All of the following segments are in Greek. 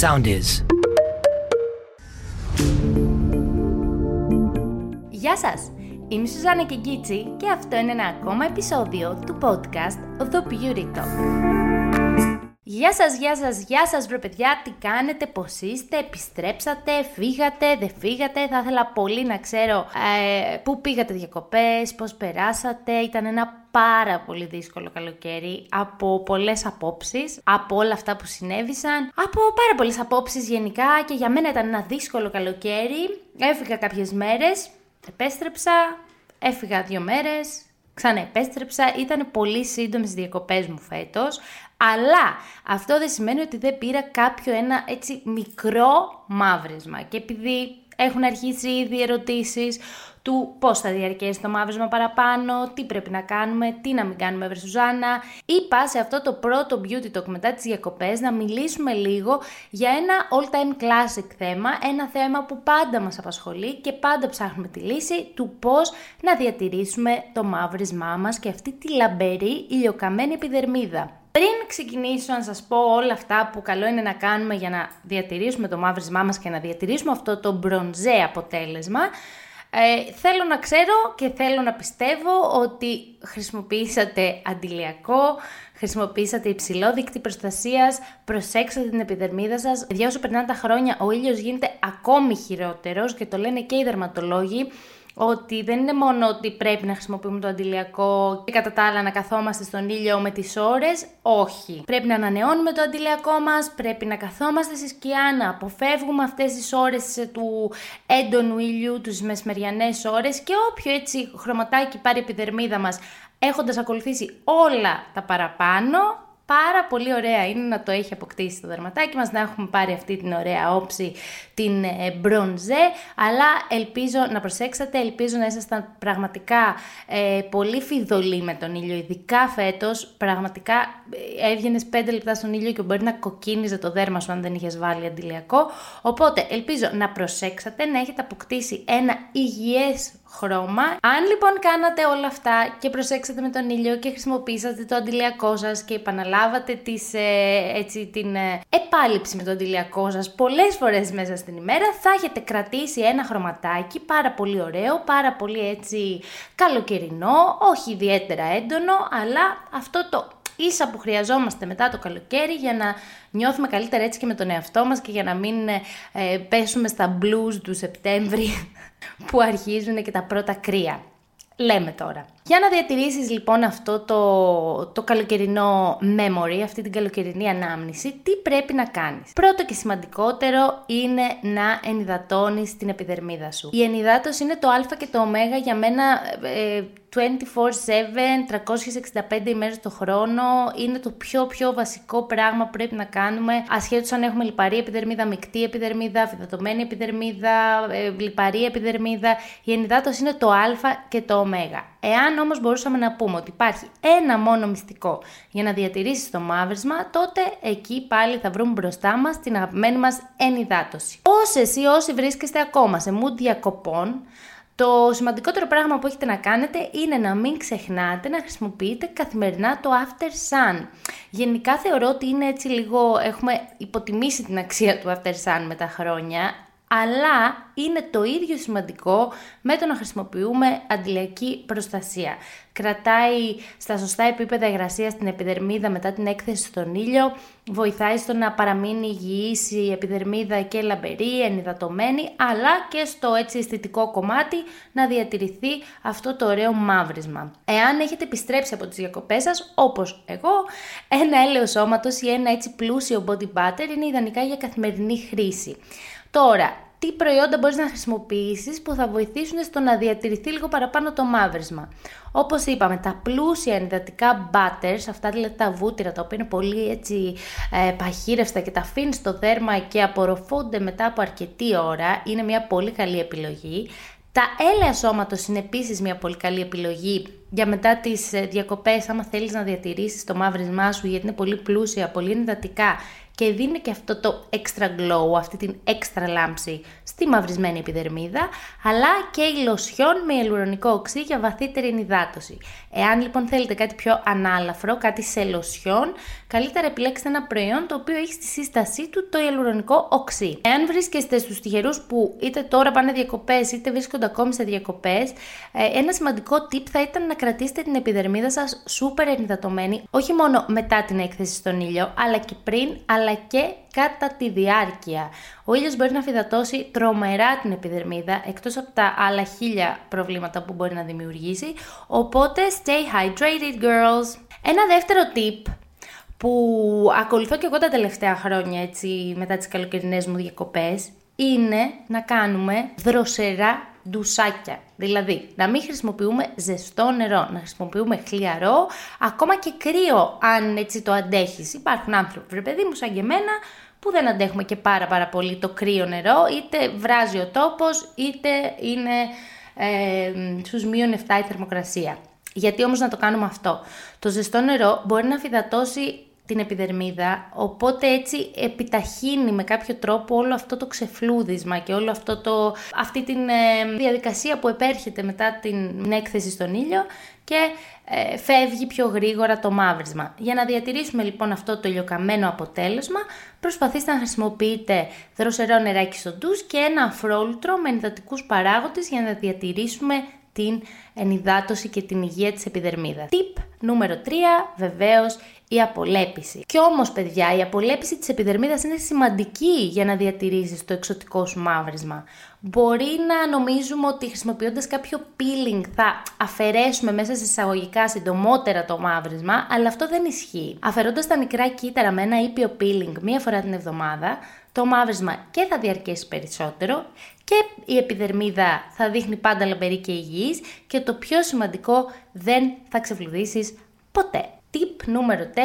Sound is. Γεια σας! Είμαι η Σουζάννα Κιγκίτσι και αυτό είναι ένα ακόμα επεισόδιο του podcast The Beauty Talk. Γεια σας, γεια σας, γεια σας βρε παιδιά, τι κάνετε, πώς είστε, επιστρέψατε, φύγατε, δεν φύγατε, θα ήθελα πολύ να ξέρω ε, πού πήγατε διακοπές, πώς περάσατε, ήταν ένα πάρα πολύ δύσκολο καλοκαίρι από πολλές απόψεις, από όλα αυτά που συνέβησαν, από πάρα πολλές απόψεις γενικά και για μένα ήταν ένα δύσκολο καλοκαίρι, έφυγα κάποιες μέρες, επέστρεψα, έφυγα δύο μέρες, ξαναεπέστρεψα, ήταν πολύ σύντομες οι διακοπές μου φέτος, αλλά αυτό δεν σημαίνει ότι δεν πήρα κάποιο ένα έτσι μικρό μαύρισμα. Και επειδή έχουν αρχίσει ήδη ερωτήσεις του πώς θα διαρκέσει το μαύρισμα παραπάνω, τι πρέπει να κάνουμε, τι να μην κάνουμε Βρεσουζάνα. Είπα σε αυτό το πρώτο beauty talk μετά τις διακοπές να μιλήσουμε λίγο για ένα all time classic θέμα, ένα θέμα που πάντα μας απασχολεί και πάντα ψάχνουμε τη λύση του πώς να διατηρήσουμε το μαύρισμά μας και αυτή τη λαμπερή ηλιοκαμένη επιδερμίδα. Πριν ξεκινήσω να σας πω όλα αυτά που καλό είναι να κάνουμε για να διατηρήσουμε το μαύρισμά μας και να διατηρήσουμε αυτό το μπρονζέ αποτέλεσμα, ε, θέλω να ξέρω και θέλω να πιστεύω ότι χρησιμοποιήσατε αντιλιακό, χρησιμοποιήσατε υψηλό δίκτυο προστασίας, προσέξατε την επιδερμίδα σας. Για όσο περνάνε τα χρόνια ο ήλιος γίνεται ακόμη χειρότερος και το λένε και οι δερματολόγοι ότι δεν είναι μόνο ότι πρέπει να χρησιμοποιούμε το αντιλιακό και κατά τα άλλα να καθόμαστε στον ήλιο με τις ώρες, όχι. Πρέπει να ανανεώνουμε το αντιλιακό μας, πρέπει να καθόμαστε στη σκιά, να αποφεύγουμε αυτές τις ώρες του έντονου ήλιου, τους μεσημεριανές ώρες και όποιο έτσι χρωματάκι πάρει η επιδερμίδα μας έχοντας ακολουθήσει όλα τα παραπάνω, Πάρα πολύ ωραία είναι να το έχει αποκτήσει το δερματάκι μας, να έχουμε πάρει αυτή την ωραία όψη, την ε, μπρονζέ, αλλά ελπίζω να προσέξατε, ελπίζω να ήσασταν πραγματικά ε, πολύ φιδωλοί με τον ήλιο, ειδικά φέτος, πραγματικά ε, έβγαινες 5 λεπτά στον ήλιο και μπορεί να κοκκίνιζε το δέρμα σου αν δεν είχες βάλει αντιλιακό, οπότε ελπίζω να προσέξατε, να έχετε αποκτήσει ένα υγιές χρώμα. Αν λοιπόν κάνατε όλα αυτά και προσέξατε με τον ήλιο και χρησιμοποίησατε το αντιλιακό σας και επαναλάβατε τις, ε, έτσι, την ε, επάλυψη με το αντιλιακό σας πολλές φορές μέσα στην ημέρα, θα έχετε κρατήσει ένα χρωματάκι πάρα πολύ ωραίο, πάρα πολύ έτσι καλοκαιρινό, όχι ιδιαίτερα έντονο, αλλά αυτό το ίσα που χρειαζόμαστε μετά το καλοκαίρι για να νιώθουμε καλύτερα έτσι και με τον εαυτό μας και για να μην ε, πέσουμε στα blues του Σεπτέμβρη που αρχίζουν και τα πρώτα κρύα. Λέμε τώρα. Για να διατηρήσεις λοιπόν αυτό το, το καλοκαιρινό memory, αυτή την καλοκαιρινή ανάμνηση, τι πρέπει να κάνεις; Πρώτο και σημαντικότερο είναι να ενυδατώνεις την επιδερμίδα σου. Η ενυδάτωση είναι το α και το ω για μένα ε, 24-7, 365 ημέρες το χρόνο είναι το πιο πιο βασικό πράγμα που πρέπει να κάνουμε ασχέτως αν έχουμε λιπαρή επιδερμίδα, μεικτή επιδερμίδα, φυδατωμένη επιδερμίδα, ε, λιπαρή επιδερμίδα. Η ενυδάτωση είναι το α και το ω. Εάν όμως μπορούσαμε να πούμε ότι υπάρχει ένα μόνο μυστικό για να διατηρήσεις το μαύρισμα, τότε εκεί πάλι θα βρούμε μπροστά μας την αγαπημένη μας ενυδάτωση. Όσες ή όσοι βρίσκεστε ακόμα σε mood διακοπών, το σημαντικότερο πράγμα που έχετε να κάνετε είναι να μην ξεχνάτε να χρησιμοποιείτε καθημερινά το After Sun. Γενικά θεωρώ ότι είναι έτσι λίγο, έχουμε υποτιμήσει την αξία του After Sun με τα χρόνια αλλά είναι το ίδιο σημαντικό με το να χρησιμοποιούμε αντιλιακή προστασία. Κρατάει στα σωστά επίπεδα υγρασίας στην επιδερμίδα μετά την έκθεση στον ήλιο, βοηθάει στο να παραμείνει υγιής η επιδερμίδα και λαμπερή, ενυδατωμένη, αλλά και στο έτσι αισθητικό κομμάτι να διατηρηθεί αυτό το ωραίο μαύρισμα. Εάν έχετε επιστρέψει από τις διακοπές σας, όπως εγώ, ένα έλαιο σώματος ή ένα έτσι πλούσιο body butter είναι ιδανικά για καθημερινή χρήση. Τώρα, τι προϊόντα μπορείς να χρησιμοποιήσεις που θα βοηθήσουν στο να διατηρηθεί λίγο παραπάνω το μαύρισμα. Όπως είπαμε, τα πλούσια ενυδατικά butters, αυτά δηλαδή τα βούτυρα τα οποία είναι πολύ έτσι ε, παχύρευστα και τα αφήνεις στο δέρμα και απορροφούνται μετά από αρκετή ώρα, είναι μια πολύ καλή επιλογή. Τα έλαια σώματος είναι επίσης μια πολύ καλή επιλογή για μετά τις ε, διακοπές άμα θέλεις να διατηρήσεις το μαύρισμά σου γιατί είναι πολύ πλούσια, πολύ ενυδατικά και δίνει και αυτό το extra glow, αυτή την extra λάμψη στη μαυρισμένη επιδερμίδα, αλλά και η λοσιόν με ελουρονικό οξύ για βαθύτερη ενυδάτωση. Εάν λοιπόν θέλετε κάτι πιο ανάλαφρο, κάτι σε λοσιόν, καλύτερα επιλέξτε ένα προϊόν το οποίο έχει στη σύστασή του το ελουρονικό οξύ. Εάν βρίσκεστε στους τυχερούς που είτε τώρα πάνε διακοπές είτε βρίσκονται ακόμη σε διακοπές, ε, ένα σημαντικό tip θα ήταν να κρατήσετε την επιδερμίδα σας σούπερ ενυδατωμένη, όχι μόνο μετά την έκθεση στον ήλιο, αλλά και πριν, αλλά και κατά τη διάρκεια. Ο ήλιος μπορεί να φυδατώσει τρομερά την επιδερμίδα, εκτός από τα άλλα χίλια προβλήματα που μπορεί να δημιουργήσει, οπότε stay hydrated girls. Ένα δεύτερο tip που ακολουθώ και εγώ τα τελευταία χρόνια έτσι μετά τις καλοκαιρινές μου διακοπές είναι να κάνουμε δροσερά ντουσάκια. Δηλαδή, να μην χρησιμοποιούμε ζεστό νερό, να χρησιμοποιούμε χλιαρό, ακόμα και κρύο, αν έτσι το αντέχεις. Υπάρχουν άνθρωποι, βρε παιδί μου, σαν και εμένα, που δεν αντέχουμε και πάρα πάρα πολύ το κρύο νερό, είτε βράζει ο τόπος, είτε είναι ε, στους μείον 7 η θερμοκρασία. Γιατί όμως να το κάνουμε αυτό. Το ζεστό νερό μπορεί να φυδατώσει την επιδερμίδα, οπότε έτσι επιταχύνει με κάποιο τρόπο όλο αυτό το ξεφλούδισμα και όλο αυτό το, αυτή την ε, διαδικασία που επέρχεται μετά την έκθεση στον ήλιο και ε, φεύγει πιο γρήγορα το μαύρισμα. Για να διατηρήσουμε λοιπόν αυτό το ηλιοκαμένο αποτέλεσμα, προσπαθήστε να χρησιμοποιείτε δροσερό νεράκι στο ντους και ένα αφρόλουτρο με ενυδατικούς παράγοντες για να διατηρήσουμε την ενυδάτωση και την υγεία της επιδερμίδας. Tip νούμερο 3, βεβαίως η απολέπιση. Και όμως παιδιά η απολέπιση της επιδερμίδας είναι σημαντική για να διατηρήσεις το εξωτικό σου μαύρισμα. Μπορεί να νομίζουμε ότι χρησιμοποιώντας κάποιο peeling θα αφαιρέσουμε μέσα σε εισαγωγικά συντομότερα το μαύρισμα, αλλά αυτό δεν ισχύει. Αφαιρώντας τα μικρά κύτταρα με ένα ήπιο peeling μία φορά την εβδομάδα, το μαύρισμα και θα διαρκέσει περισσότερο και η επιδερμίδα θα δείχνει πάντα λαμπερή και υγιής και το πιο σημαντικό δεν θα ξεφλουδίσεις ποτέ. Tip νούμερο 4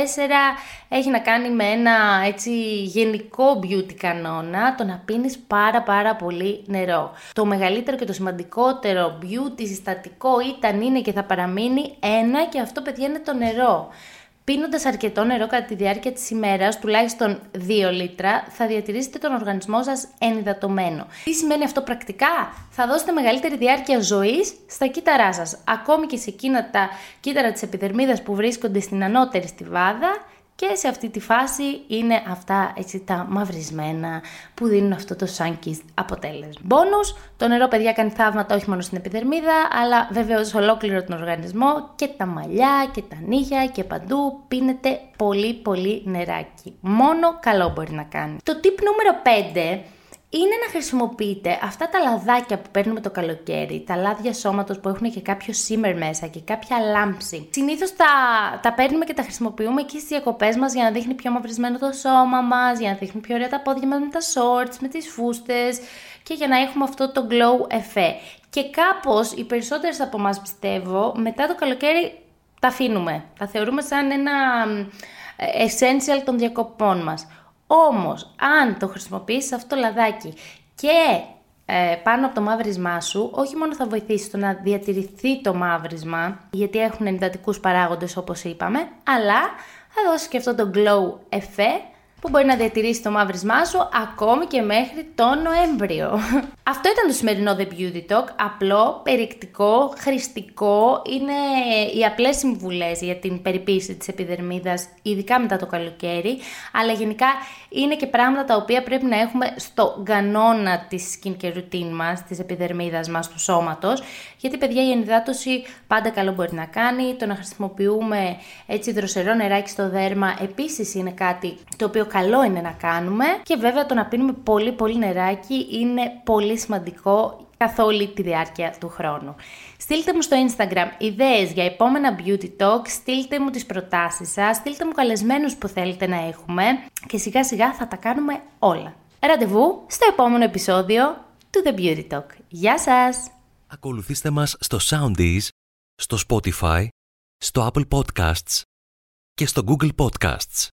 έχει να κάνει με ένα έτσι γενικό beauty κανόνα, το να πίνεις πάρα πάρα πολύ νερό. Το μεγαλύτερο και το σημαντικότερο beauty συστατικό ήταν, είναι και θα παραμείνει ένα και αυτό παιδιά είναι το νερό. Πίνοντας αρκετό νερό κατά τη διάρκεια της ημέρας, τουλάχιστον 2 λίτρα, θα διατηρήσετε τον οργανισμό σας ενυδατωμένο. Τι σημαίνει αυτό πρακτικά; Θα δώσετε μεγαλύτερη διάρκεια ζωής στα κύτταρά σας. Ακόμη και σε εκείνα τα κύτταρα της επιδερμίδας που βρίσκονται στην ανώτερη στιβάδα και σε αυτή τη φάση είναι αυτά έτσι τα μαυρισμένα που δίνουν αυτό το sun αποτέλεσμα. Μπόνους, το νερό παιδιά κάνει θαύματα όχι μόνο στην επιδερμίδα, αλλά βεβαίως σε ολόκληρο τον οργανισμό και τα μαλλιά και τα νύχια και παντού πίνετε πολύ πολύ νεράκι. Μόνο καλό μπορεί να κάνει. Το tip νούμερο 5 είναι να χρησιμοποιείτε αυτά τα λαδάκια που παίρνουμε το καλοκαίρι, τα λάδια σώματος που έχουν και κάποιο σήμερ μέσα και κάποια λάμψη. Συνήθως τα, τα παίρνουμε και τα χρησιμοποιούμε εκεί στις διακοπές μας για να δείχνει πιο μαυρισμένο το σώμα μας, για να δείχνει πιο ωραία τα πόδια μας με τα shorts, με τις φούστες και για να έχουμε αυτό το glow effect. Και κάπως οι περισσότερες από εμά πιστεύω μετά το καλοκαίρι τα αφήνουμε. Τα θεωρούμε σαν ένα ε, essential των διακοπών μας. Όμως, αν το χρησιμοποιήσεις αυτό το λαδάκι και ε, πάνω από το μαύρισμά σου, όχι μόνο θα βοηθήσει το να διατηρηθεί το μαύρισμα, γιατί έχουν εντατικούς παράγοντες όπως είπαμε, αλλά θα δώσει και αυτό το glow effect που μπορεί να διατηρήσει το μαύρισμά σου ακόμη και μέχρι τον Νοέμβριο. Αυτό ήταν το σημερινό The Beauty Talk. Απλό, περιεκτικό, χρηστικό. Είναι οι απλές συμβουλές για την περιποίηση της επιδερμίδας, ειδικά μετά το καλοκαίρι. Αλλά γενικά είναι και πράγματα τα οποία πρέπει να έχουμε στο κανόνα της skincare routine μας, της επιδερμίδας μας, του σώματος. Γιατί παιδιά η ενυδάτωση πάντα καλό μπορεί να κάνει. Το να χρησιμοποιούμε έτσι δροσερό νεράκι στο δέρμα επίσης είναι κάτι το οποίο καλό είναι να κάνουμε και βέβαια το να πίνουμε πολύ πολύ νεράκι είναι πολύ σημαντικό καθ' όλη τη διάρκεια του χρόνου. Στείλτε μου στο Instagram ιδέες για επόμενα beauty talk, στείλτε μου τις προτάσεις σας, στείλτε μου καλεσμένους που θέλετε να έχουμε και σιγά σιγά θα τα κάνουμε όλα. Ραντεβού στο επόμενο επεισόδιο του The Beauty Talk. Γεια σας! Ακολουθήστε μας στο Soundees, στο Spotify, στο Apple Podcasts και στο Google Podcasts.